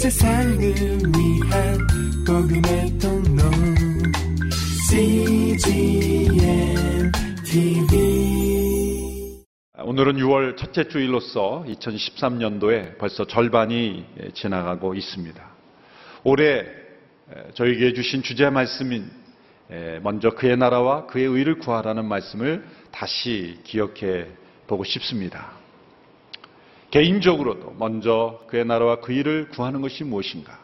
세상을 위한 복음의 통로 CGM TV 오늘은 6월 첫째 주일로서 2013년도에 벌써 절반이 지나가고 있습니다. 올해 저에게 주신 주제 말씀인 먼저 그의 나라와 그의 의를 구하라는 말씀을 다시 기억해 보고 싶습니다. 개인적으로도 먼저 그의 나라와 그 일을 구하는 것이 무엇인가?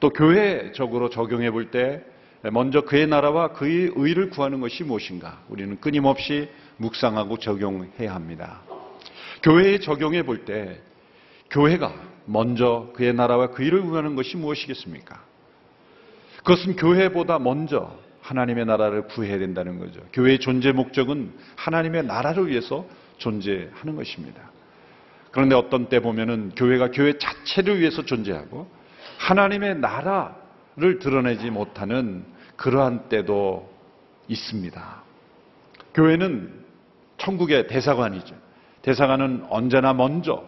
또 교회적으로 적용해 볼 때 먼저 그의 나라와 그의 의를 구하는 것이 무엇인가? 우리는 끊임없이 묵상하고 적용해야 합니다. 교회에 적용해 볼 때 교회가 먼저 그의 나라와 그 일을 구하는 것이 무엇이겠습니까? 그것은 교회보다 먼저 하나님의 나라를 구해야 된다는 거죠. 교회의 존재 목적은 하나님의 나라를 위해서 존재하는 것입니다. 그런데 어떤 때 보면은 교회가 교회 자체를 위해서 존재하고 하나님의 나라를 드러내지 못하는 그러한 때도 있습니다. 교회는 천국의 대사관이죠. 대사관은 언제나 먼저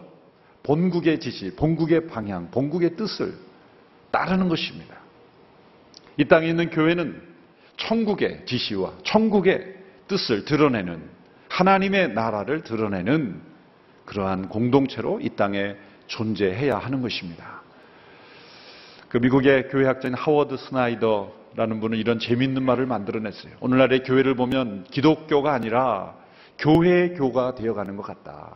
본국의 지시, 본국의 방향, 본국의 뜻을 따르는 것입니다. 이 땅에 있는 교회는 천국의 지시와 천국의 뜻을 드러내는 하나님의 나라를 드러내는 그러한 공동체로 이 땅에 존재해야 하는 것입니다. 그 미국의 교회학자인 하워드 스나이더라는 분은 이런 재미있는 말을 만들어냈어요. 오늘날의 교회를 보면 기독교가 아니라 교회의 교가 되어가는 것 같다.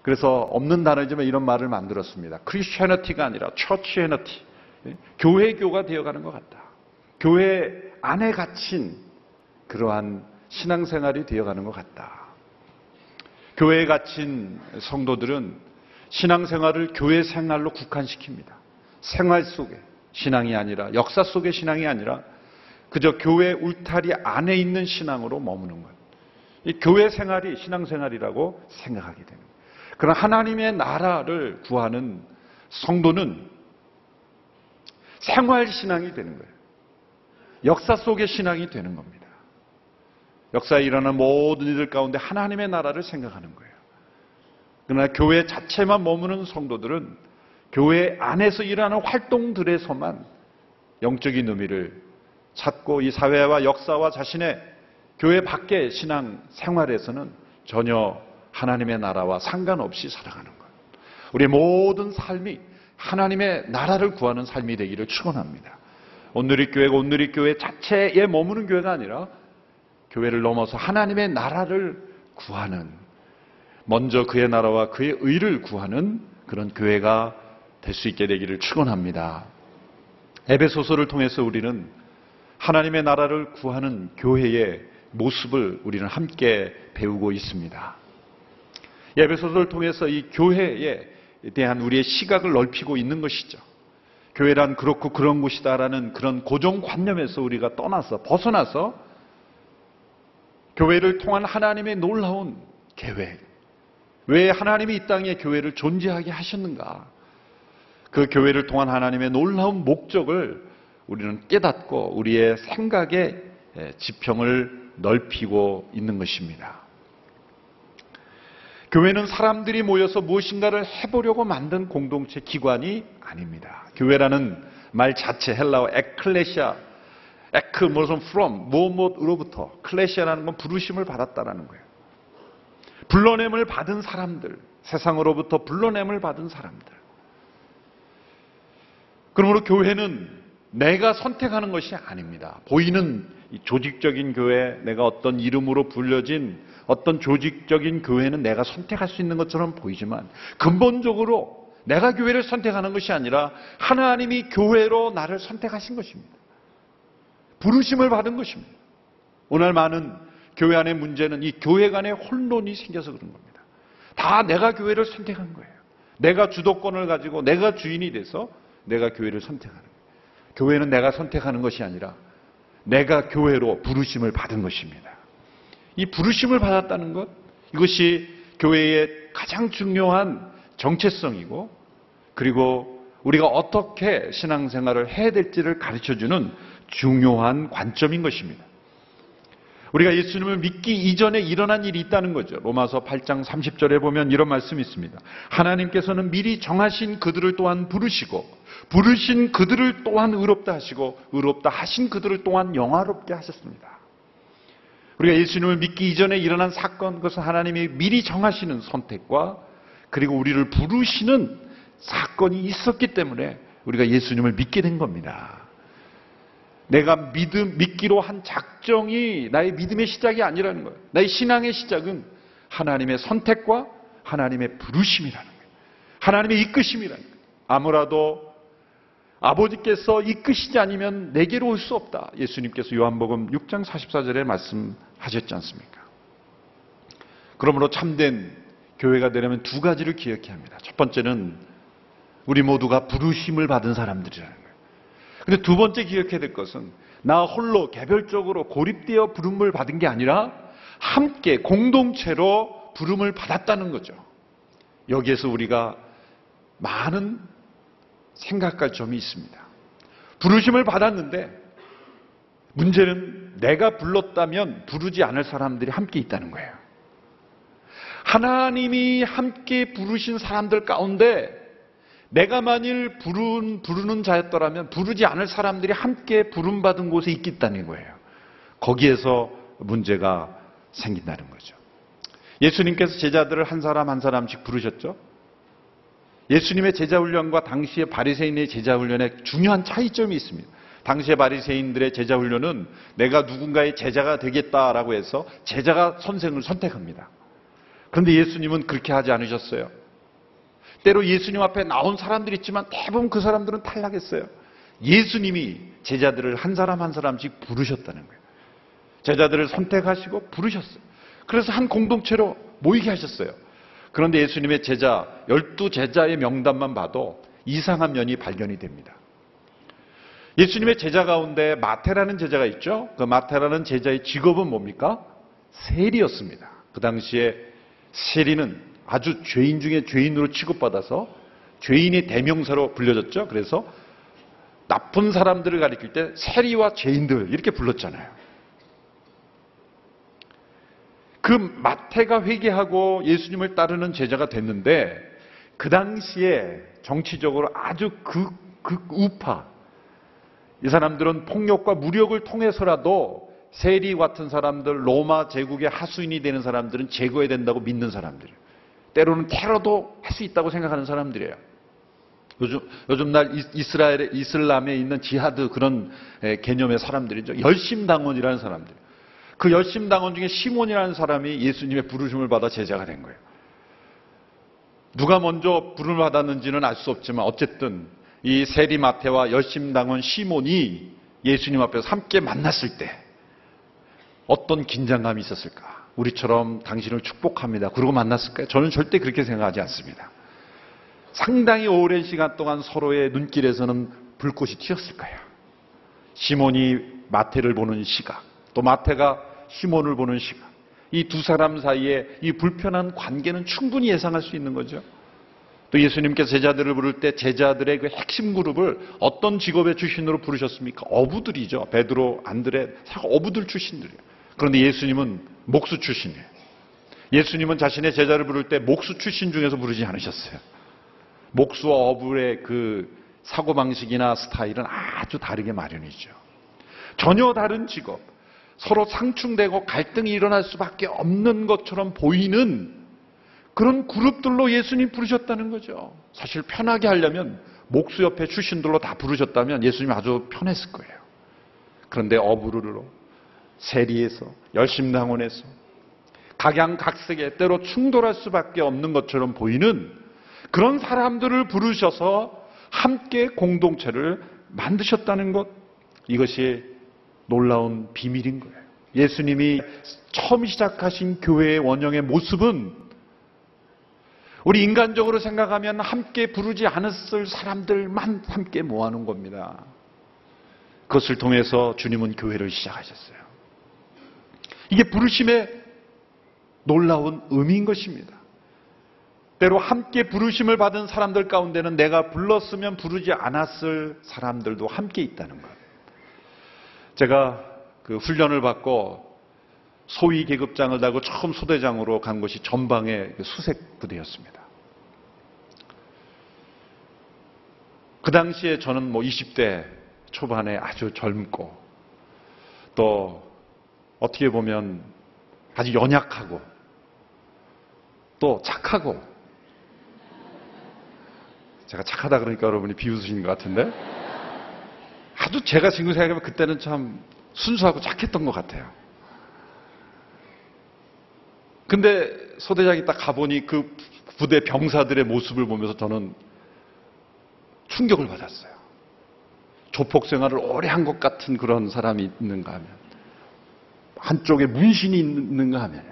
그래서 없는 단어지만 이런 말을 만들었습니다. 크리스천너티가 아니라 처치에너티. 교회 교가 되어가는 것 같다. 교회 안에 갇힌 그러한 신앙생활이 되어가는 것 같다. 교회에 갇힌 성도들은 신앙생활을 교회 생활로 국한시킵니다. 생활 속에 신앙이 아니라 역사 속의 신앙이 아니라 그저 교회 울타리 안에 있는 신앙으로 머무는 것. 이 교회 생활이 신앙생활이라고 생각하게 됩니다. 그러나 하나님의 나라를 구하는 성도는 생활 신앙이 되는 거예요. 역사 속의 신앙이 되는 겁니다. 역사에 일어난 모든 일들 가운데 하나님의 나라를 생각하는 거예요. 그러나 교회 자체만 머무는 성도들은 교회 안에서 일하는 활동들에서만 영적인 의미를 찾고 이 사회와 역사와 자신의 교회 밖의 신앙 생활에서는 전혀 하나님의 나라와 상관없이 살아가는 것. 우리의 모든 삶이 하나님의 나라를 구하는 삶이 되기를 축원합니다. 온누리 교회가 온누리 교회 자체에 머무는 교회가 아니라 교회를 넘어서 하나님의 나라를 구하는 먼저 그의 나라와 그의 의를 구하는 그런 교회가 될 수 있게 되기를 축원합니다. 에베소서를 통해서 우리는 하나님의 나라를 구하는 교회의 모습을 우리는 함께 배우고 있습니다. 에베소서를 통해서 이 교회에 대한 우리의 시각을 넓히고 있는 것이죠. 교회란 그렇고 그런 곳이다라는 그런 고정관념에서 우리가 떠나서 벗어나서 교회를 통한 하나님의 놀라운 계획. 왜 하나님이 이 땅에 교회를 존재하게 하셨는가? 그 교회를 통한 하나님의 놀라운 목적을 우리는 깨닫고 우리의 생각의 지평을 넓히고 있는 것입니다. 교회는 사람들이 모여서 무엇인가를 해보려고 만든 공동체 기관이 아닙니다. 교회라는 말 자체 헬라어 에클레시아 에크 무슨 from 무엇으로부터 클래시아라는 건 부르심을 받았다라는 거예요. 불러냄을 받은 사람들, 세상으로부터 불러냄을 받은 사람들. 그러므로 교회는 내가 선택하는 것이 아닙니다. 보이는 조직적인 교회, 내가 어떤 이름으로 불려진 어떤 조직적인 교회는 내가 선택할 수 있는 것처럼 보이지만 근본적으로 내가 교회를 선택하는 것이 아니라 하나님이 교회로 나를 선택하신 것입니다. 부르심을 받은 것입니다. 오늘 많은 교회 안의 문제는 이 교회 간의 혼돈이 생겨서 그런 겁니다. 다 내가 교회를 선택한 거예요. 내가 주도권을 가지고 내가 주인이 돼서 내가 교회를 선택하는 거예요. 교회는 내가 선택하는 것이 아니라 내가 교회로 부르심을 받은 것입니다. 이 부르심을 받았다는 것, 이것이 교회의 가장 중요한 정체성이고, 그리고 우리가 어떻게 신앙생활을 해야 될지를 가르쳐 주는 중요한 관점인 것입니다. 우리가 예수님을 믿기 이전에 일어난 일이 있다는 거죠. 로마서 8장 30절에 보면 이런 말씀이 있습니다. 하나님께서는 미리 정하신 그들을 또한 부르시고 부르신 그들을 또한 의롭다 하시고 의롭다 하신 그들을 또한 영화롭게 하셨습니다. 우리가 예수님을 믿기 이전에 일어난 사건 그것은 하나님이 미리 정하시는 선택과 그리고 우리를 부르시는 사건이 있었기 때문에 우리가 예수님을 믿게 된 겁니다. 내가 믿음, 믿기로 한 작정이 나의 믿음의 시작이 아니라는 거예요. 나의 신앙의 시작은 하나님의 선택과 하나님의 부르심이라는 거예요. 하나님의 이끄심이라는 거예요. 아무라도 아버지께서 이끄시지 않으면 내게로 올 수 없다. 예수님께서 요한복음 6장 44절에 말씀하셨지 않습니까? 그러므로 참된 교회가 되려면 두 가지를 기억해야 합니다. 첫 번째는 우리 모두가 부르심을 받은 사람들이라는 거예요. 근데 두 번째 기억해야 될 것은 나 홀로 개별적으로 고립되어 부름을 받은 게 아니라 함께 공동체로 부름을 받았다는 거죠. 여기에서 우리가 많은 생각할 점이 있습니다. 부르심을 받았는데 문제는 내가 불렀다면 부르지 않을 사람들이 함께 있다는 거예요. 하나님이 함께 부르신 사람들 가운데 내가 만일 부른, 부르는 자였더라면 부르지 않을 사람들이 함께 부름받은 곳에 있겠다는 거예요. 거기에서 문제가 생긴다는 거죠. 예수님께서 제자들을 한 사람 한 사람씩 부르셨죠? 예수님의 제자 훈련과 당시의 바리새인의 제자 훈련에 중요한 차이점이 있습니다. 당시의 바리새인들의 제자 훈련은 내가 누군가의 제자가 되겠다라고 해서 제자가 선생을 선택합니다. 그런데 예수님은 그렇게 하지 않으셨어요. 때로 예수님 앞에 나온 사람들이 있지만 대부분 그 사람들은 탈락했어요. 예수님이 제자들을 한 사람 한 사람씩 부르셨다는 거예요. 제자들을 선택하시고 부르셨어요. 그래서 한 공동체로 모이게 하셨어요. 그런데 예수님의 제자, 열두 제자의 명단만 봐도 이상한 면이 발견이 됩니다. 예수님의 제자 가운데 마태라는 제자가 있죠. 그 마태라는 제자의 직업은 뭡니까? 세리였습니다. 그 당시에 세리는 아주 죄인 중에 죄인으로 취급받아서 죄인의 대명사로 불려졌죠. 그래서 나쁜 사람들을 가리킬 때 세리와 죄인들 이렇게 불렀잖아요. 그 마태가 회개하고 예수님을 따르는 제자가 됐는데 그 당시에 정치적으로 아주 극, 극 우파 이 사람들은 폭력과 무력을 통해서라도 세리 같은 사람들, 로마 제국의 하수인이 되는 사람들은 제거해야 된다고 믿는 사람들이에요. 때로는 테러도 할 수 있다고 생각하는 사람들이에요. 요즘, 요즘 날 이스라엘의, 이슬람에 있는 지하드 그런 개념의 사람들이죠. 열심당원이라는 사람들. 그 열심당원 중에 시몬이라는 사람이 예수님의 부르심을 받아 제자가 된 거예요. 누가 먼저 부름을 받았는지는 알 수 없지만 어쨌든 이 세리마태와 열심당원 시몬이 예수님 앞에서 함께 만났을 때 어떤 긴장감이 있었을까? 우리처럼 당신을 축복합니다. 그러고 만났을까요? 저는 절대 그렇게 생각하지 않습니다. 상당히 오랜 시간 동안 서로의 눈길에서는 불꽃이 튀었을 거예요. 시몬이 마태를 보는 시각, 또 마태가 시몬을 보는 시각, 이 두 사람 사이에 이 불편한 관계는 충분히 예상할 수 있는 거죠. 또 예수님께서 제자들을 부를 때 제자들의 그 핵심 그룹을 어떤 직업의 출신으로 부르셨습니까? 어부들이죠. 베드로, 안드레, 어부들 출신들이에요. 그런데 예수님은 목수 출신이에요. 예수님은 자신의 제자를 부를 때 목수 출신 중에서 부르지 않으셨어요. 목수와 어부의 그 사고방식이나 스타일은 아주 다르게 마련이죠. 전혀 다른 직업, 서로 상충되고 갈등이 일어날 수밖에 없는 것처럼 보이는 그런 그룹들로 예수님 부르셨다는 거죠. 사실 편하게 하려면 목수 옆에 출신들로 다 부르셨다면 예수님 아주 편했을 거예요. 그런데 어부르로 세리에서 열심당원에서 각양각색의 때로 충돌할 수밖에 없는 것처럼 보이는 그런 사람들을 부르셔서 함께 공동체를 만드셨다는 것 이것이 놀라운 비밀인 거예요. 예수님이 처음 시작하신 교회의 원형의 모습은 우리 인간적으로 생각하면 함께 부르지 않았을 사람들만 함께 모아놓은 겁니다. 그것을 통해서 주님은 교회를 시작하셨어요. 이게 부르심의 놀라운 의미인 것입니다. 때로 함께 부르심을 받은 사람들 가운데는 내가 불렀으면 부르지 않았을 사람들도 함께 있다는 것. 제가 그 훈련을 받고 소위 계급장을 달고 처음 소대장으로 간 것이 전방의 그 수색 부대였습니다. 그 당시에 저는 뭐 20대 초반에 아주 젊고 또 어떻게 보면 아주 연약하고 또 착하고 제가 착하다 그러니까 여러분이 비웃으시는 것 같은데 아주 제가 지금 생각하면 그때는 참 순수하고 착했던 것 같아요. 근데 소대장이 딱 가보니 그 부대 병사들의 모습을 보면서 저는 충격을 받았어요. 조폭 생활을 오래 한 것 같은 그런 사람이 있는가 하면 한쪽에 문신이 있는가 하면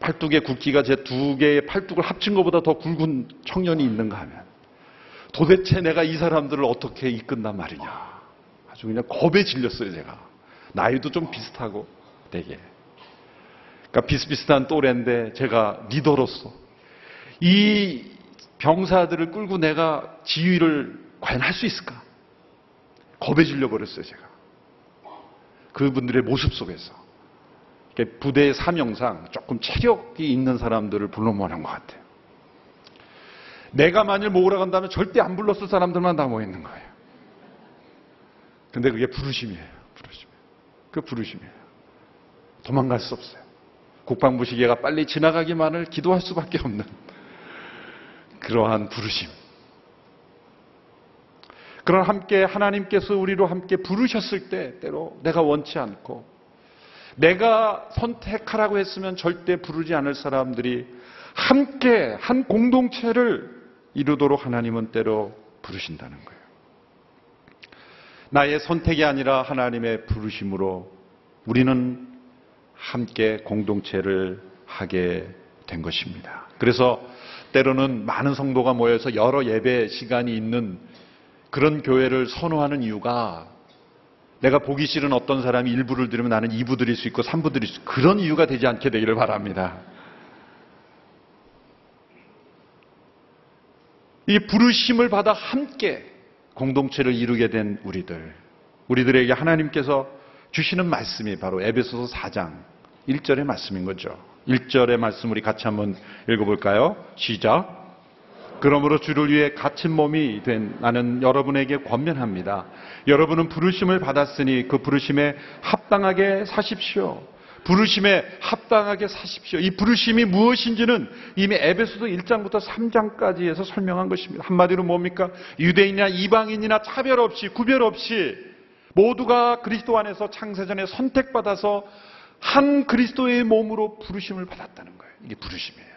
팔뚝에 굵기가 제 두 개의 팔뚝을 합친 것보다 더 굵은 청년이 있는가 하면 도대체 내가 이 사람들을 어떻게 이끈단 말이냐. 아주 그냥 겁에 질렸어요, 제가. 나이도 좀 비슷하고 되게. 그러니까 비슷비슷한 또래인데 제가 리더로서 이 병사들을 끌고 내가 지휘를 과연 할 수 있을까? 겁에 질려 버렸어요, 제가. 그분들의 모습 속에서. 부대의 사명상 조금 체력이 있는 사람들을 불러모으는 것 같아요. 내가 만일 모으러 간다면 절대 안 불렀을 사람들만 다 모이는 거예요. 근데 그게 부르심이에요. 부르심. 그 부르심이에요. 도망갈 수 없어요. 국방부 시계가 빨리 지나가기만을 기도할 수밖에 없는 그러한 부르심. 그런 함께 하나님께서 우리로 함께 부르셨을 때 때로 내가 원치 않고 내가 선택하라고 했으면 절대 부르지 않을 사람들이 함께 한 공동체를 이루도록 하나님은 때로 부르신다는 거예요. 나의 선택이 아니라 하나님의 부르심으로 우리는 함께 공동체를 하게 된 것입니다. 그래서 때로는 많은 성도가 모여서 여러 예배 시간이 있는 그런 교회를 선호하는 이유가 내가 보기 싫은 어떤 사람이 일부를 들으면 나는 2부 드릴 수 있고 3부 드릴 수 있고 그런 이유가 되지 않게 되기를 바랍니다. 이 부르심을 받아 함께 공동체를 이루게 된 우리들. 우리들에게 하나님께서 주시는 말씀이 바로 에베소서 4장 1절의 말씀인 거죠. 1절의 말씀 우리 같이 한번 읽어볼까요? 시작. 그러므로 주를 위해 갇힌 몸이 된 나는 여러분에게 권면합니다. 여러분은 부르심을 받았으니 그 부르심에 합당하게 사십시오. 부르심에 합당하게 사십시오. 이 부르심이 무엇인지는 이미 에베소서 1장부터 3장까지에서 설명한 것입니다. 한마디로 뭡니까? 유대인이나 이방인이나 차별 없이 구별 없이 모두가 그리스도 안에서 창세전에 선택받아서 한 그리스도의 몸으로 부르심을 받았다는 거예요. 이게 부르심이에요.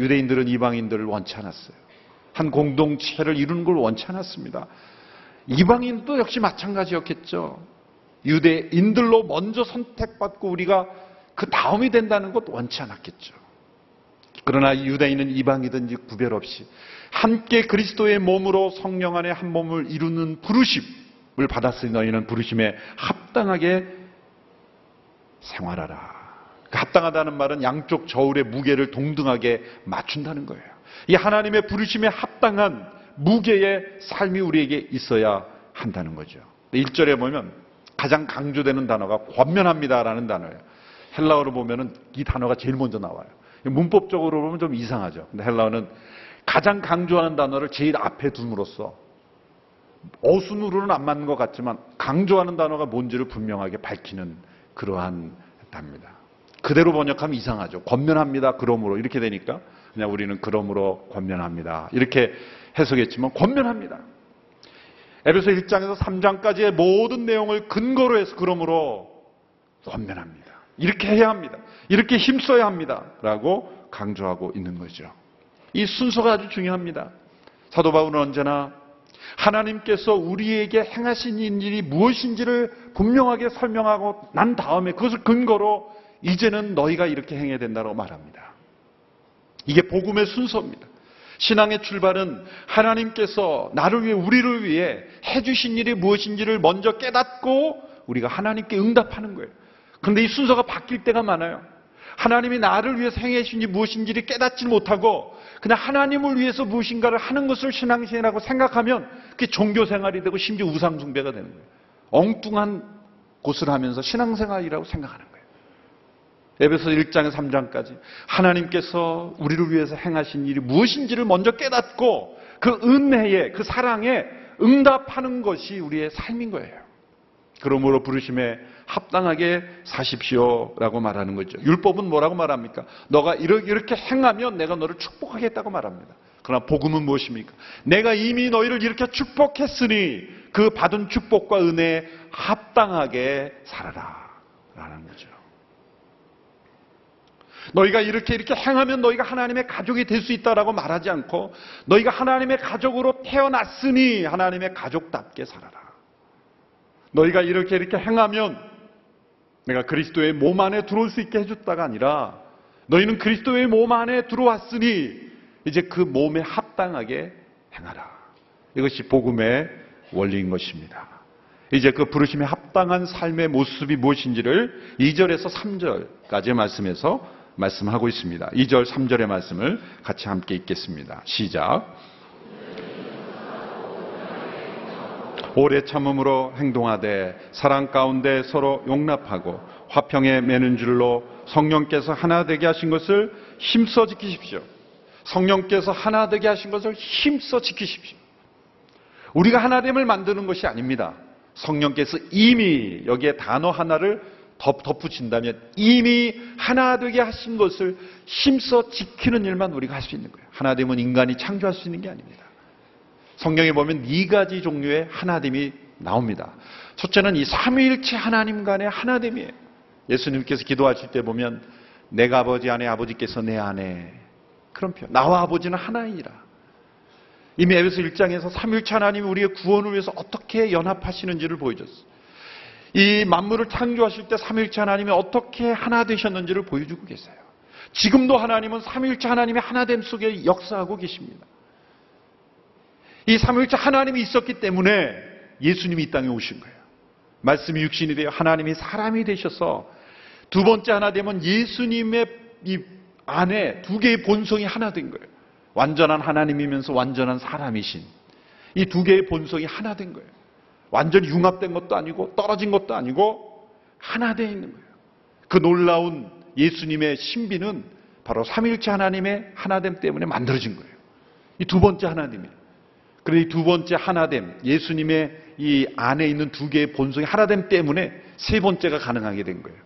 유대인들은 이방인들을 원치 않았어요. 한 공동체를 이루는 걸 원치 않았습니다. 이방인도 역시 마찬가지였겠죠. 유대인들로 먼저 선택받고 우리가 그 다음이 된다는 것 원치 않았겠죠. 그러나 유대인은 이방이든지 구별 없이 함께 그리스도의 몸으로 성령 안에 한 몸을 이루는 부르심을 받았으니 너희는 부르심에 합당하게 생활하라. 그 합당하다는 말은 양쪽 저울의 무게를 동등하게 맞춘다는 거예요. 이 하나님의 부르심에 합당한 무게의 삶이 우리에게 있어야 한다는 거죠. 1절에 보면 가장 강조되는 단어가 권면합니다라는 단어예요. 헬라어로 보면은 이 단어가 제일 먼저 나와요. 문법적으로 보면 좀 이상하죠. 근데 헬라어는 가장 강조하는 단어를 제일 앞에 둠으로써 어순으로는 안 맞는 것 같지만 강조하는 단어가 뭔지를 분명하게 밝히는 그러한 답니다. 그대로 번역하면 이상하죠. 권면합니다. 그러므로 이렇게 되니까 그냥 우리는 그러므로 권면합니다. 이렇게 해석했지만 권면합니다. 에베소 1장에서 3장까지의 모든 내용을 근거로 해서 그러므로 권면합니다. 이렇게 해야 합니다. 이렇게 힘써야 합니다. 라고 강조하고 있는 거죠. 이 순서가 아주 중요합니다. 사도 바울은 언제나 하나님께서 우리에게 행하신 일이 무엇인지를 분명하게 설명하고 난 다음에 그것을 근거로 이제는 너희가 이렇게 행해야 된다고 말합니다. 이게 복음의 순서입니다. 신앙의 출발은 하나님께서 나를 위해 우리를 위해 해주신 일이 무엇인지를 먼저 깨닫고 우리가 하나님께 응답하는 거예요. 그런데 이 순서가 바뀔 때가 많아요. 하나님이 나를 주신 일이 무엇인지를 깨닫지 못하고 그냥 하나님을 위해서 무엇인가를 하는 것을 신앙생활이라고 생각하면 그게 종교 생활이 되고 심지어 우상 숭배가 되는 거예요. 엉뚱한 고술하면서 신앙생활이라고 생각하는 거예요. 에베소 1장에서 3장까지 하나님께서 우리를 위해서 행하신 일이 무엇인지를 먼저 깨닫고 그 은혜에 그 사랑에 응답하는 것이 우리의 삶인 거예요. 그러므로 부르심에 합당하게 사십시오라고 말하는 거죠. 율법은 뭐라고 말합니까? 너가 이렇게 행하면 내가 너를 축복하겠다고 말합니다. 그러나 복음은 무엇입니까? 내가 이미 너희를 이렇게 축복했으니 그 받은 축복과 은혜에 합당하게 살아라. 라는 거죠. 너희가 이렇게 이렇게 행하면 너희가 하나님의 가족이 될 수 있다라고 말하지 않고 너희가 하나님의 가족으로 태어났으니 하나님의 가족답게 살아라. 너희가 이렇게 이렇게 행하면 내가 그리스도의 몸 안에 들어올 수 있게 해줬다가 아니라 너희는 그리스도의 몸 안에 들어왔으니 이제 그 몸에 합당하게 행하라. 이것이 복음의 원리인 것입니다. 이제 그 부르심에 합당한 삶의 모습이 무엇인지를 2절에서 3절까지 말씀해서 말씀하고 있습니다. 2절, 3절의 말씀을 같이 함께 읽겠습니다. 시작. 오래 참음으로 행동하되 사랑 가운데 서로 용납하고 화평에 매는 줄로 성령께서 하나 되게 하신 것을 힘써 지키십시오. 성령께서 하나 되게 하신 것을 힘써 지키십시오. 우리가 하나됨을 만드는 것이 아닙니다. 성령께서 이미 여기에 단어 하나를 덧, 덧붙인다면 이미 하나 되게 하신 것을 힘써 지키는 일만 우리가 할 수 있는 거예요. 하나됨은 인간이 창조할 수 있는 게 아닙니다. 성경에 보면 네 가지 종류의 하나됨이 나옵니다. 첫째는 이 삼위일체 하나님 간의 하나됨이에요. 예수님께서 기도하실 때 보면 내가 아버지 안에 아버지께서 내 안에 그런 표현. 나와 아버지는 하나이니라. 이미 에베소 1장에서 삼위일체 하나님이 우리의 구원을 위해서 어떻게 연합하시는지를 보여줬어요. 이 만물을 창조하실 때 삼위일체 하나님이 어떻게 하나 되셨는지를 보여주고 계세요. 지금도 하나님은 삼위일체 하나님의 하나됨 속에 역사하고 계십니다. 이 삼위일체 하나님이 있었기 때문에 예수님이 이 땅에 오신 거예요. 말씀이 육신이 되어 하나님이 사람이 되셔서 두 번째 하나 되면 예수님의 이 안에 두 개의 본성이 하나 된 거예요. 완전한 하나님이면서 완전한 사람이신 이 두 개의 본성이 하나 된 거예요. 완전히 융합된 것도 아니고 떨어진 것도 아니고 하나 되어 있는 거예요. 그 놀라운 예수님의 신비는 바로 삼일체 하나님의 하나됨 때문에 만들어진 거예요. 이 두 번째 하나님이에요. 그런데 이 두 번째 하나됨, 예수님의 이 안에 있는 두 개의 본성이 하나됨 때문에 세 번째가 가능하게 된 거예요.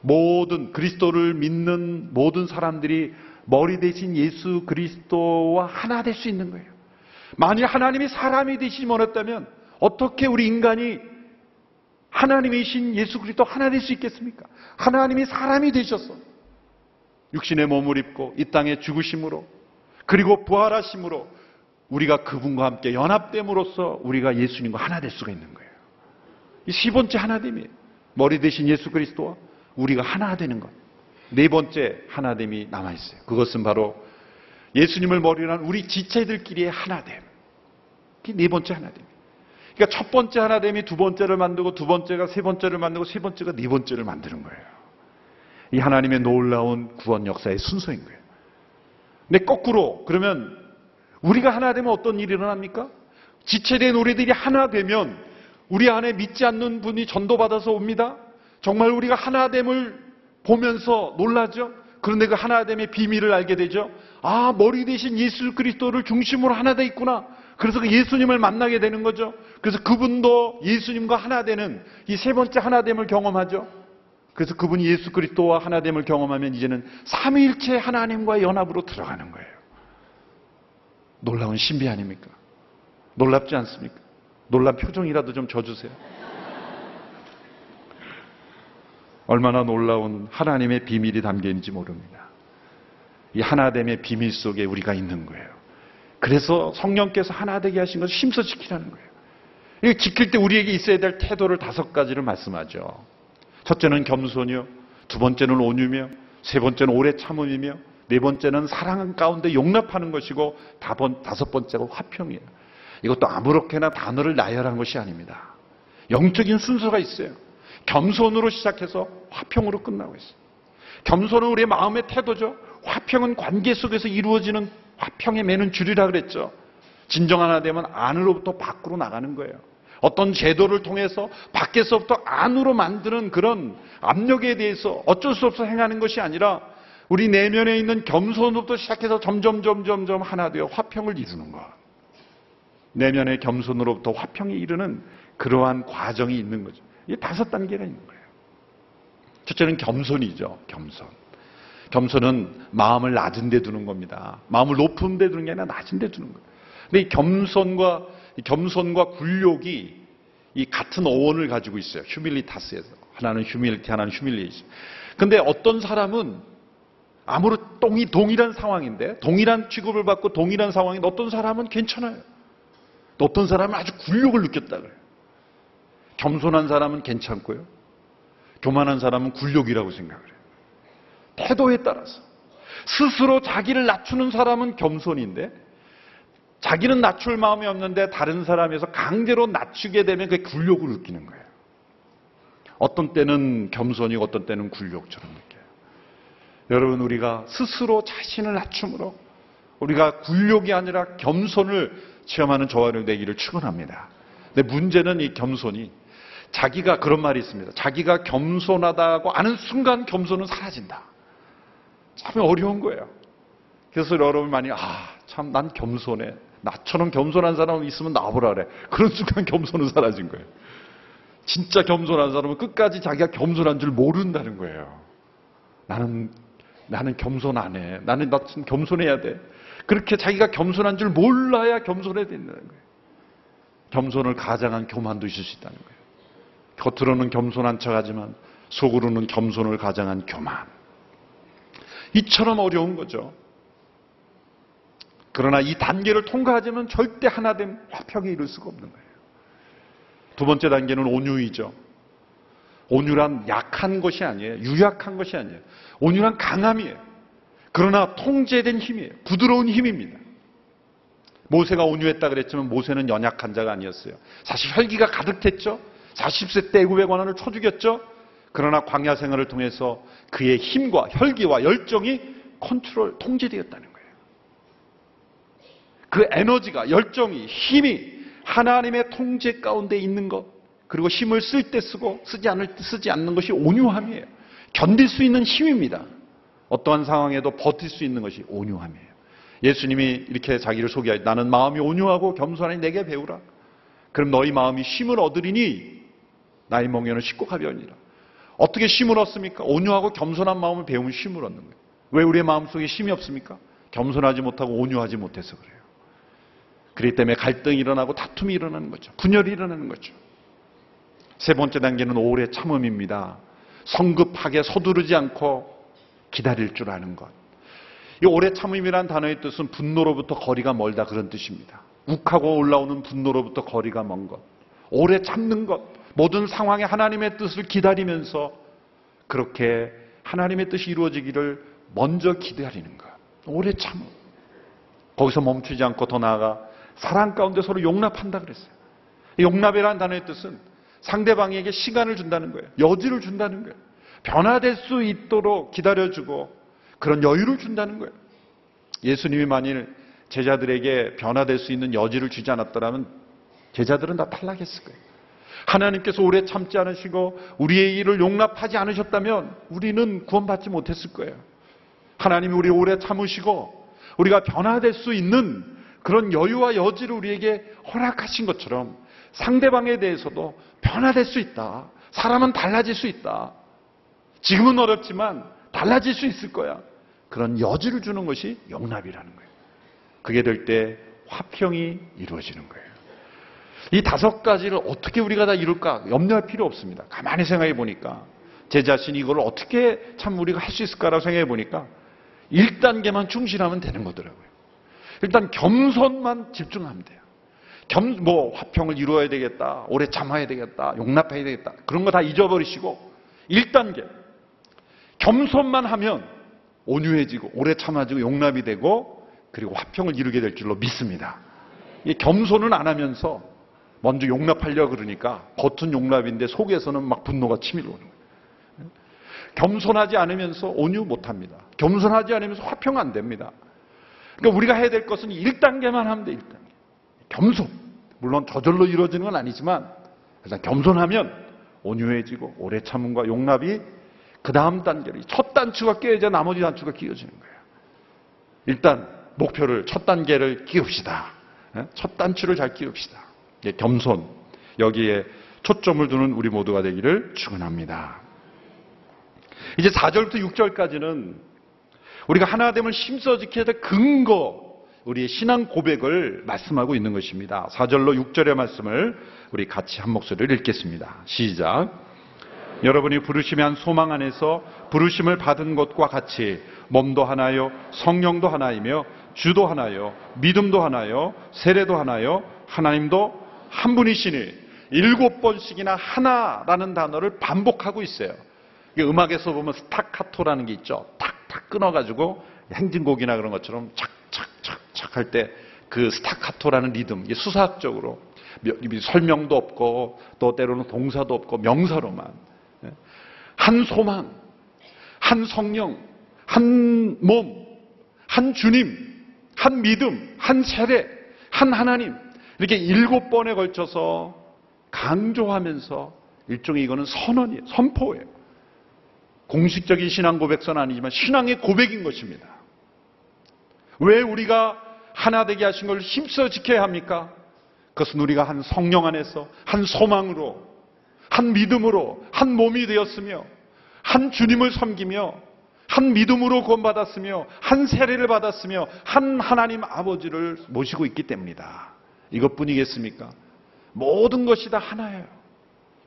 모든 그리스도를 믿는 모든 사람들이 머리 대신 예수 그리스도와 하나 될 수 있는 거예요. 만일 하나님이 사람이 되시지 못했다면 어떻게 우리 인간이 하나님이신 예수 그리스도 하나 될 수 있겠습니까? 하나님이 사람이 되셔서 육신의 몸을 입고 이 땅에 죽으심으로 그리고 부활하심으로 우리가 그분과 함께 연합됨으로써 우리가 예수님과 하나 될 수가 있는 거예요. 이 세 번째 하나됨이에요. 머리 대신 예수 그리스도와 우리가 하나 되는 것. 네 번째 하나됨이 남아 있어요. 그것은 바로 예수님을 머리로 한 우리 지체들끼리의 하나됨. 네 번째 하나됨. 그러니까 첫 번째 하나됨이 두 번째를 만들고 두 번째가 세 번째를 만들고 세 번째가 네 번째를 만드는 거예요. 이 하나님의 놀라운 구원 역사의 순서인 거예요. 근데 거꾸로 그러면 우리가 하나 되면 어떤 일이 일어납니까? 지체된 우리들이 하나 되면 우리 안에 믿지 않는 분이 전도받아서 옵니다. 정말 우리가 하나됨을 보면서 놀라죠? 그런데 그 하나됨의 비밀을 알게 되죠? 아, 머리 대신 예수 그리스도를 중심으로 하나 돼 있구나. 그래서 그 예수님을 만나게 되는 거죠. 그래서 그분도 예수님과 하나 되는 이 세 번째 하나됨을 경험하죠. 그래서 그분이 예수 그리스도와 하나됨을 경험하면 이제는 삼위일체 하나님과의 연합으로 들어가는 거예요. 놀라운 신비 아닙니까? 놀랍지 않습니까? 놀란 표정이라도 좀 줘주세요. 얼마나 놀라운 하나님의 비밀이 담겨 있는지 모릅니다. 이 하나됨의 비밀 속에 우리가 있는 거예요. 그래서 성령께서 하나 되게 하신 것을 힘써 지키라는 거예요. 이 지킬 때 우리에게 있어야 될 태도를 다섯 가지를 말씀하죠. 첫째는 겸손이요. 두 번째는 온유며, 세 번째는 오래 참음이며, 네 번째는 사랑 가운데 용납하는 것이고, 다섯 번째가 화평이에요. 이것도 아무렇게나 단어를 나열한 것이 아닙니다. 영적인 순서가 있어요. 겸손으로 시작해서 화평으로 끝나고 있어요. 겸손은 우리의 마음의 태도죠. 화평은 관계 속에서 이루어지는 화평에 매는 줄이라 그랬죠. 진정 하나 되면 안으로부터 밖으로 나가는 거예요. 어떤 제도를 통해서 밖에서부터 안으로 만드는 그런 압력에 대해서 어쩔 수 없어 행하는 것이 아니라 우리 내면에 있는 겸손부터 시작해서 점점 점점 점 하나 되어 화평을 이루는 것. 내면의 겸손으로부터 화평에 이르는 그러한 과정이 있는 거죠. 이 다섯 단계가 있는 거예요. 첫째는 겸손이죠. 겸손. 겸손은 마음을 낮은 데 두는 겁니다. 마음을 높은 데 두는 게 아니라 낮은 데 두는 거예요. 근데 이 겸손과 이 겸손과 굴욕이 이 같은 어원을 가지고 있어요. 휴밀리타스에서. 하나는 휴밀리티, 하나는 휴밀리티. 근데 어떤 사람은 아무런 똥이 동일한 상황인데 동일한 취급을 받고 동일한 상황인데 어떤 사람은 괜찮아요. 또 어떤 사람은 아주 굴욕을 느꼈다 그래요. 겸손한 사람은 괜찮고요. 교만한 사람은 굴욕이라고 생각을 해요. 태도에 따라서. 스스로 자기를 낮추는 사람은 겸손인데 자기는 낮출 마음이 없는데 다른 사람에서 강제로 낮추게 되면 그게 굴욕을 느끼는 거예요. 어떤 때는 겸손이고 어떤 때는 굴욕처럼 느껴요. 여러분 우리가 스스로 자신을 낮춤으로 우리가 굴욕이 아니라 겸손을 체험하는 여러분 되기를 축원합니다. 근데 문제는 이 겸손이 자기가 그런 말이 있습니다. 자기가 겸손하다고 아는 순간 겸손은 사라진다. 참 어려운 거예요. 그래서 여러분 많이 아, 참 난 겸손해. 나처럼 겸손한 사람 있으면 나보라 그래. 그런 순간 겸손은 사라진 거예요. 진짜 겸손한 사람은 끝까지 자기가 겸손한 줄 모른다는 거예요. 나는 나는 겸손 안 해. 나는 나 겸손해야 돼. 그렇게 자기가 겸손한 줄 몰라야 겸손해야 된다는 거예요. 겸손을 가장한 교만도 있을 수 있다는 거예요. 겉으로는 겸손한 척하지만 속으로는 겸손을 가장한 교만. 이처럼 어려운 거죠. 그러나 이 단계를 통과하지만 절대 하나됨 화평에 이룰 수가 없는 거예요. 두 번째 단계는 온유이죠. 온유란 약한 것이 아니에요. 유약한 것이 아니에요. 온유란 강함이에요. 그러나 통제된 힘이에요. 부드러운 힘입니다. 모세가 온유했다 그랬지만 모세는 연약한 자가 아니었어요. 사실 혈기가 가득했죠. 40세 때 애굽의 관원을 쳐 죽였죠. 그러나 광야 생활을 통해서 그의 힘과 혈기와 열정이 컨트롤 통제되었다는 거예요. 그 에너지가 열정이 힘이 하나님의 통제 가운데 있는 것 그리고 힘을 쓸 때 쓰고 쓰지 않을 때 쓰지 않는 것이 온유함이에요. 견딜 수 있는 힘입니다. 어떠한 상황에도 버틸 수 있는 것이 온유함이에요. 예수님이 이렇게 자기를 소개하여 나는 마음이 온유하고 겸손하니 내게 배우라. 그럼 너희 마음이 힘을 얻으리니 나의 멍에는 쉽고 가벼우니라. 어떻게 힘을 얻습니까? 온유하고 겸손한 마음을 배우면 힘을 얻는 거예요. 왜 우리의 마음속에 힘이 없습니까? 겸손하지 못하고 온유하지 못해서 그래요. 그렇기 때문에 갈등이 일어나고 다툼이 일어나는 거죠. 분열이 일어나는 거죠. 세 번째 단계는 오래 참음입니다. 성급하게 서두르지 않고 기다릴 줄 아는 것. 이 오래 참음이란 단어의 뜻은 분노로부터 거리가 멀다 그런 뜻입니다. 욱하고 올라오는 분노로부터 거리가 먼 것. 오래 참는 것. 모든 상황에 하나님의 뜻을 기다리면서 그렇게 하나님의 뜻이 이루어지기를 먼저 기다리는 것. 오래 참음. 거기서 멈추지 않고 더 나아가 사랑 가운데 서로 용납한다 그랬어요. 용납이라는 단어의 뜻은 상대방에게 시간을 준다는 거예요. 여지를 준다는 거예요. 변화될 수 있도록 기다려주고 그런 여유를 준다는 거예요. 예수님이 만일 제자들에게 변화될 수 있는 여지를 주지 않았더라면 제자들은 다 탈락했을 거예요. 하나님께서 오래 참지 않으시고 우리의 일을 용납하지 않으셨다면 우리는 구원받지 못했을 거예요. 하나님이 우리 오래 참으시고 우리가 변화될 수 있는 그런 여유와 여지를 우리에게 허락하신 것처럼 상대방에 대해서도 변화될 수 있다. 사람은 달라질 수 있다. 지금은 어렵지만 달라질 수 있을 거야. 그런 여지를 주는 것이 용납이라는 거예요. 그게 될 때 화평이 이루어지는 거예요. 이 다섯 가지를 어떻게 우리가 다 이룰까 염려할 필요 없습니다. 가만히 생각해 보니까 제 자신이 이걸 어떻게 참 우리가 할 수 있을까라고 생각해 보니까 1단계만 충실하면 되는 거더라고요. 일단 겸손만 집중하면 돼요. 겸, 뭐, 화평을 이루어야 되겠다. 오래 참아야 되겠다. 용납해야 되겠다. 그런 거 다 잊어버리시고 1단계. 겸손만 하면 온유해지고 오래 참아지고 용납이 되고 그리고 화평을 이루게 될 줄로 믿습니다. 이 겸손은 안 하면서 먼저 용납하려 그러니까 겉은 용납인데 속에서는 막 분노가 치밀어 오는 거예요. 겸손하지 않으면서 온유 못 합니다. 겸손하지 않으면서 화평 안 됩니다. 그러니까 우리가 해야 될 것은 1단계만 하면 돼, 1단계. 겸손. 물론 저절로 이루어지는 건 아니지만 일단 겸손하면 온유해지고 오래 참음과 용납이 그 다음 단계로 첫 단추가 깨어야 나머지 단추가 끼워지는 거예요. 일단 목표를 첫 단계를 끼웁시다. 예? 첫 단추를 잘 끼웁시다. 예, 겸손 여기에 초점을 두는 우리 모두가 되기를 축원합니다. 이제 4절부터 6절까지는 우리가 하나됨을 힘써 지켜야 될 근거 우리의 신앙 고백을 말씀하고 있는 것입니다. 4절로 6절의 말씀을 우리 같이 한 목소리를 읽겠습니다. 시작. 여러분이 한 소망 안에서 부르심을 받은 것과 같이 몸도 하나요, 성령도 하나이며 주도 하나요, 믿음도 하나요, 세례도 하나요, 하나님도 한 분이시니 일곱 번씩이나 하나라는 단어를 반복하고 있어요. 음악에서 보면 스타카토라는 게 있죠. 탁 탁 끊어가지고 행진곡이나 그런 것처럼 착착착착 할 때 그 스타카토라는 리듬, 수사학적으로 설명도 없고 또 때로는 동사도 없고 명사로만 한 소망, 한 성령, 한 몸, 한 주님, 한 믿음, 한 세례, 한 하나님 이렇게 일곱 번에 걸쳐서 강조하면서 일종의 이거는 선언이에요. 선포예요. 공식적인 신앙 고백서는 아니지만 신앙의 고백인 것입니다. 왜 우리가 하나 되게 하신 걸 힘써 지켜야 합니까? 그것은 우리가 한 성령 안에서 한 소망으로 한 믿음으로 한 몸이 되었으며 한 주님을 섬기며 한 믿음으로 구원받았으며 한 세례를 받았으며 한 하나님 아버지를 모시고 있기 때문이다. 이것뿐이겠습니까? 모든 것이 다 하나예요.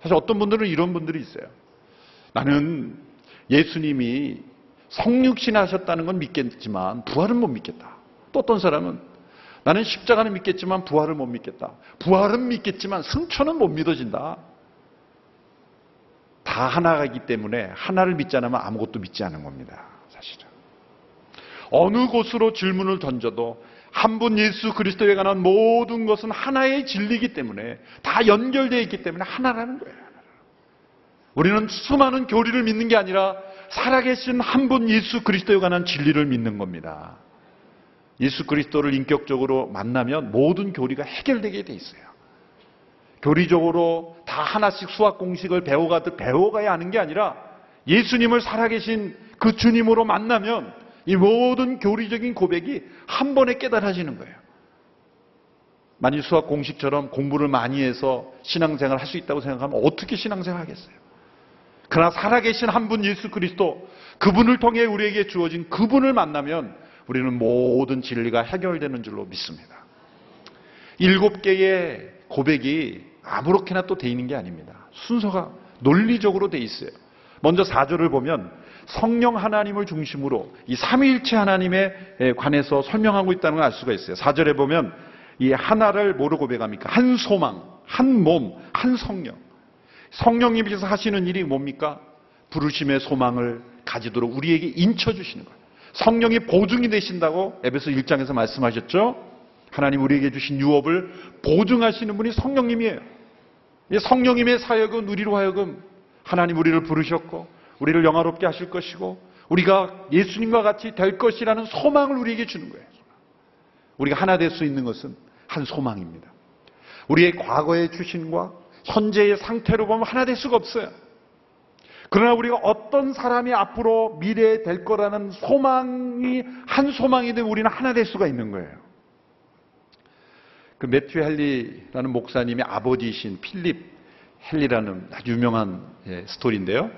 사실 어떤 분들은 이런 분들이 있어요. 나는 예수님이 성육신 하셨다는 건 믿겠지만 부활은 못 믿겠다. 또 어떤 사람은 나는 십자가는 믿겠지만 부활을 못 믿겠다. 부활은 믿겠지만 승천은 못 믿어진다. 다 하나이기 때문에 하나를 믿지 않으면 아무것도 믿지 않은 겁니다. 사실은. 어느 곳으로 질문을 던져도 한 분 예수 그리스도에 관한 모든 것은 하나의 진리이기 때문에 다 연결되어 있기 때문에 하나라는 거예요. 우리는 수많은 교리를 믿는 게 아니라 살아계신 한 분 예수 그리스도에 관한 진리를 믿는 겁니다. 예수 그리스도를 인격적으로 만나면 모든 교리가 해결되게 돼 있어요. 교리적으로 다 하나씩 수학 공식을 배워가듯 배워가야 하는 게 아니라 예수님을 살아계신 그 주님으로 만나면 이 모든 교리적인 고백이 한 번에 깨달아지는 거예요. 만일 수학 공식처럼 공부를 많이 해서 신앙생활 할 수 있다고 생각하면 어떻게 신앙생활 하겠어요? 그러나 살아계신 한 분 예수 그리스도 그분을 통해 우리에게 주어진 그분을 만나면 우리는 모든 진리가 해결되는 줄로 믿습니다. 일곱 개의 고백이 아무렇게나 또 돼 있는 게 아닙니다. 순서가 논리적으로 돼 있어요. 먼저 4절을 보면 성령 하나님을 중심으로 이 삼위일체 하나님에 관해서 설명하고 있다는 걸 알 수가 있어요. 4절에 보면 이 하나를 뭐로 고백합니까? 한 소망, 한 몸, 한 성령. 성령님께서 하시는 일이 뭡니까? 부르심의 소망을 가지도록 우리에게 인쳐 주시는 거예요. 성령이 보증이 되신다고 에베소 1장에서 말씀하셨죠? 하나님 우리에게 주신 유업을 보증하시는 분이 성령님이에요. 성령님의 사역은 우리로 하여금 하나님 우리를 부르셨고 우리를 영화롭게 하실 것이고 우리가 예수님과 같이 될 것이라는 소망을 우리에게 주는 거예요. 우리가 하나 될 수 있는 것은 한 소망입니다. 우리의 과거의 출신과 현재의 상태로 보면 하나 될 수가 없어요. 그러나 우리가 어떤 사람이 앞으로 미래에 될 거라는 소망이 한 소망이 되면 우리는 하나 될 수가 있는 거예요. 그 매튜 헬리라는 목사님의 아버지이신 필립 헬리라는 아주 유명한 예, 스토리인데요.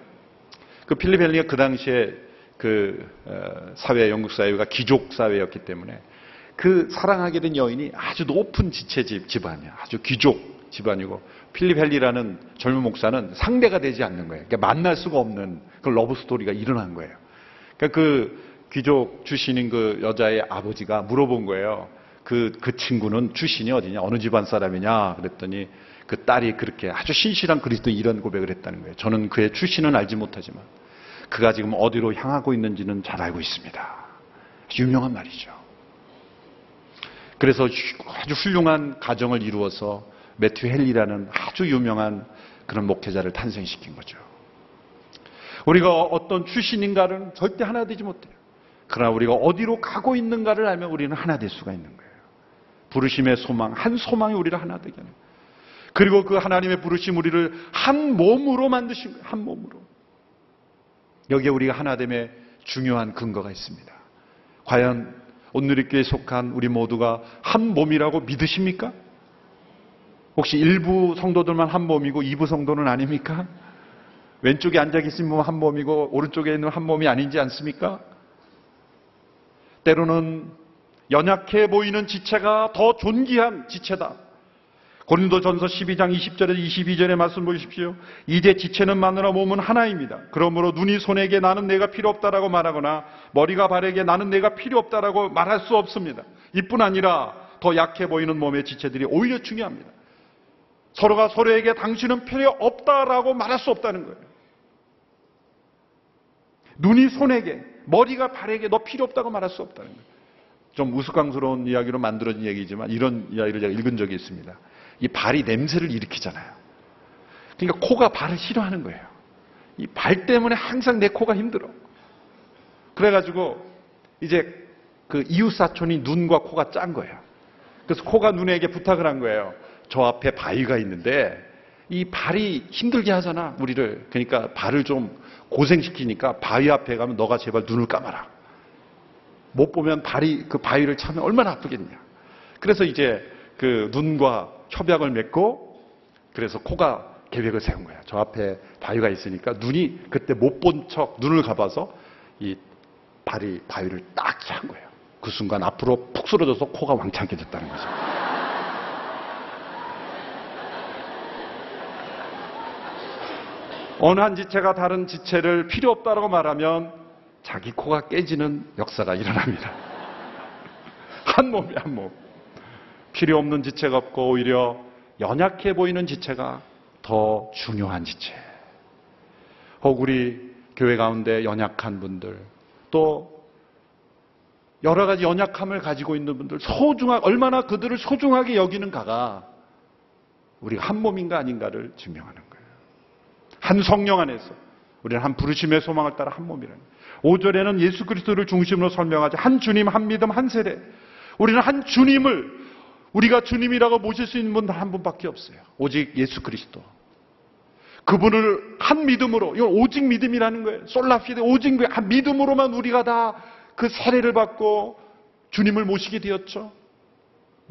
그 필립 헬리가 그 당시에 그 어, 사회, 영국 사회가 귀족 사회였기 때문에 그 사랑하게 된 여인이 아주 높은 지체 집, 집안이야. 아주 귀족 집안이고 필립 헨리라는 젊은 목사는 상대가 되지 않는 거예요. 그러니까 만날 수가 없는 그 러브 스토리가 일어난 거예요. 그러니까 그 귀족 출신인 그 여자의 아버지가 물어본 거예요. 그, 그 친구는 출신이 어디냐? 어느 집안 사람이냐? 그랬더니 그 딸이 그렇게 아주 신실한 그리스도인 이런 고백을 했다는 거예요. 저는 그의 출신은 알지 못하지만 그가 지금 어디로 향하고 있는지는 잘 알고 있습니다. 유명한 말이죠. 그래서 아주 훌륭한 가정을 이루어서 매튜 헬리라는 아주 유명한 그런 목회자를 탄생시킨 거죠. 우리가 어떤 출신인가는 절대 하나 되지 못해요. 그러나 우리가 어디로 가고 있는가를 알면 우리는 하나 될 수가 있는 거예요. 부르심의 소망, 한 소망이 우리를 하나 되게 하는. 그리고 그 하나님의 부르심 우리를 한 몸으로 만드신 거예요. 한 몸으로. 여기에 우리가 하나됨의 중요한 근거가 있습니다. 과연 온누리교에 속한 우리 모두가 한 몸이라고 믿으십니까? 혹시 일부 성도들만 한 몸이고 이부 성도는 아닙니까? 왼쪽에 앉아 계신 분은 한 몸이고 오른쪽에 있는 한 몸이 아니지 않습니까? 때로는 연약해 보이는 지체가 더 존귀한 지체다. 고린도전서 12장 20절에서 22절의 말씀 보십시오. 이제 지체는 마누라 몸은 하나입니다. 그러므로 눈이 손에게 나는 내가 필요 없다라고 말하거나 머리가 발에게 나는 내가 필요 없다라고 말할 수 없습니다. 이뿐 아니라 더 약해 보이는 몸의 지체들이 오히려 중요합니다. 서로가 서로에게 당신은 필요 없다라고 말할 수 없다는 거예요. 눈이 손에게, 머리가 발에게 너 필요 없다고 말할 수 없다는 거예요. 좀 우스꽝스러운 이야기로 만들어진 얘기지만 이런 이야기를 제가 읽은 적이 있습니다. 이 발이 냄새를 일으키잖아요. 그러니까 코가 발을 싫어하는 거예요. 이 발 때문에 항상 내 코가 힘들어. 그래가지고 이제 그 이웃 사촌이 눈과 코가 짠 거예요. 그래서 코가 눈에게 부탁을 한 거예요. 저 앞에 바위가 있는데 이 발이 힘들게 하잖아 우리를. 그러니까 발을 좀 고생시키니까 바위 앞에 가면 너가 제발 눈을 감아라. 못 보면 발이 그 바위를 차면 얼마나 아프겠냐. 그래서 이제 그 눈과 협약을 맺고 그래서 코가 계획을 세운 거야. 저 앞에 바위가 있으니까 눈이 그때 못 본 척 눈을 감아서 이 발이 바위를 딱 찬 거예요. 그 순간 앞으로 푹 쓰러져서 코가 왕창게 됐다는 거죠. 어느 한 지체가 다른 지체를 필요 없다고 말하면 자기 코가 깨지는 역사가 일어납니다. 한 몸이 한 몸. 필요 없는 지체가 없고 오히려 연약해 보이는 지체가 더 중요한 지체. 혹 우리 교회 가운데 연약한 분들, 또 여러 가지 연약함을 가지고 있는 분들, 소중하, 얼마나 그들을 소중하게 여기는가가 우리가 한 몸인가 아닌가를 증명하는 거예요. 한 성령 안에서 우리는 한 부르심의 소망을 따라 한 거예요. 5절에는 예수 그리스도를 중심으로 설명하지 한 주님, 한 믿음, 한 세례. 우리는 한 주님을 우리가 주님이라고 모실 수 있는 분 한 분밖에 없어요. 오직 예수 그리스도. 그분을 한 믿음으로, 이건 오직 믿음이라는 거예요. 솔라피데 오직 한 믿음으로만 우리가 다 그 세례를 받고 주님을 모시게 되었죠.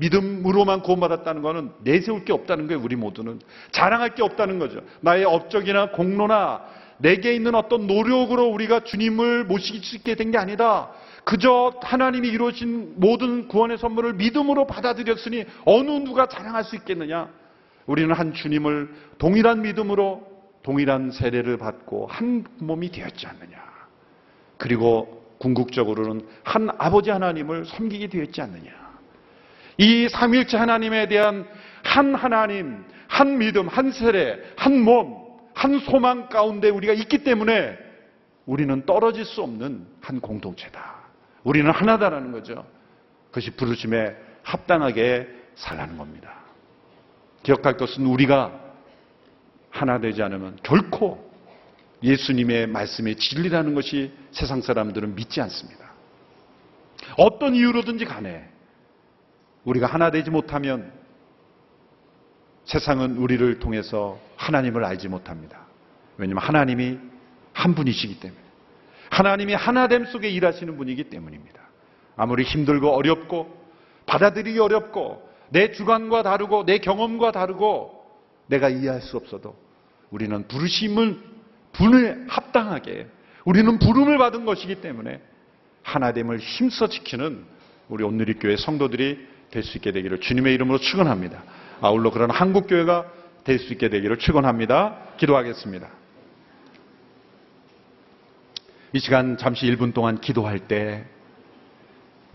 믿음으로만 구원받았다는 것은 내세울 게 없다는 거예요, 우리 모두는. 자랑할 게 없다는 거죠. 나의 업적이나 공로나 내게 있는 어떤 노력으로 우리가 주님을 모시기 수 있게 된 게 아니다. 그저 하나님이 이루어진 모든 구원의 선물을 믿음으로 받아들였으니 어느 누가 자랑할 수 있겠느냐? 우리는 한 주님을 동일한 믿음으로 동일한 세례를 받고 한 몸이 되었지 않느냐. 그리고 궁극적으로는 한 아버지 하나님을 섬기게 되었지 않느냐. 이 삼일체 하나님에 대한 한 하나님, 한 믿음, 한 세례, 한 몸, 한 소망 가운데 우리가 있기 때문에 우리는 떨어질 수 없는 한 공동체다. 우리는 하나다라는 거죠. 그것이 부르심에 합당하게 살라는 겁니다. 기억할 것은 우리가 하나 되지 않으면 결코 예수님의 말씀의 진리라는 것이 세상 사람들은 믿지 않습니다. 어떤 이유로든지 간에 우리가 하나 되지 못하면 세상은 우리를 통해서 하나님을 알지 못합니다. 왜냐하면 하나님이 한 분이시기 때문에. 하나님이 하나됨 속에 일하시는 분이기 때문입니다. 아무리 힘들고 어렵고 받아들이기 어렵고 내 주관과 다르고 내 경험과 다르고 내가 이해할 수 없어도 우리는 부르심을 분을 합당하게 우리는 부름을 받은 것이기 때문에 하나됨을 힘써 지키는 우리 오늘리 교회 성도들이 될 수 있게 되기를 주님의 이름으로 축원합니다. 아울러 그런 한국 교회가 될 수 있게 되기를 축원합니다. 기도하겠습니다. 이 시간 잠시 1분 동안 기도할 때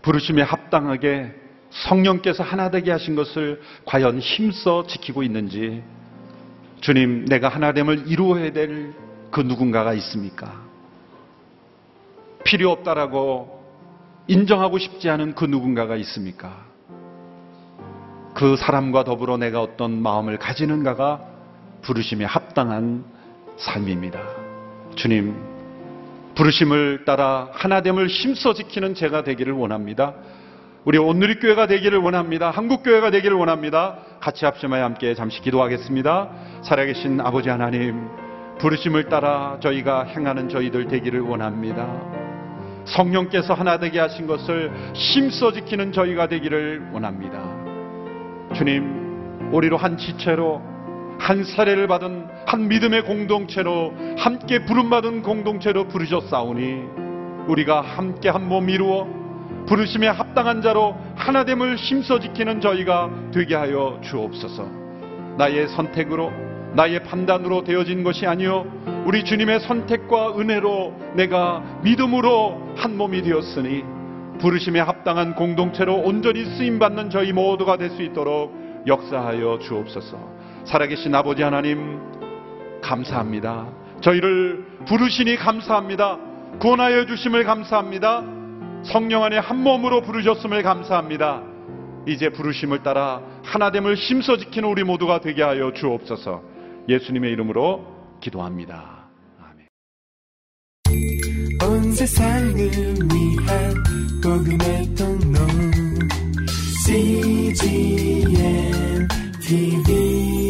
부르심에 합당하게 성령께서 하나 되게 하신 것을 과연 힘써 지키고 있는지 주님 내가 하나됨을 이루어야 될 그 누군가가 있습니까? 필요 없다라고 인정하고 싶지 않은 그 누군가가 있습니까? 그 사람과 더불어 내가 어떤 마음을 가지는가가 부르심에 합당한 삶입니다. 주님, 부르심을 따라 하나됨을 힘써 지키는 제가 되기를 원합니다. 우리 온누리교회가 되기를 원합니다. 한국교회가 되기를 원합니다. 같이 합심하여 함께 잠시 기도하겠습니다. 살아계신 아버지 하나님, 부르심을 따라 저희가 행하는 저희들 되기를 원합니다. 성령께서 하나 되게 하신 것을 힘써 지키는 저희가 되기를 원합니다. 주님, 우리로 한 지체로 한 사례를 받은 한 믿음의 공동체로 함께 부름받은 공동체로 부르셨사오니 우리가 함께 한 몸 이루어 부르심에 합당한 자로 하나됨을 힘써 지키는 저희가 되게 하여 주옵소서. 나의 선택으로 나의 판단으로 되어진 것이 아니요 우리 주님의 선택과 은혜로 내가 믿음으로 한 몸이 되었으니 부르심에 합당한 공동체로 온전히 쓰임 받는 저희 모두가 될 수 있도록 역사하여 주옵소서. 살아계신 아버지 하나님 감사합니다. 저희를 부르시니 감사합니다. 구원하여 주심을 감사합니다. 성령 안에 한 몸으로 부르셨음을 감사합니다. 이제 부르심을 따라 하나됨을 힘써 지키는 우리 모두가 되게 하여 주옵소서. 예수님의 이름으로 기도합니다. 아멘. 복음의 통로 CGM TV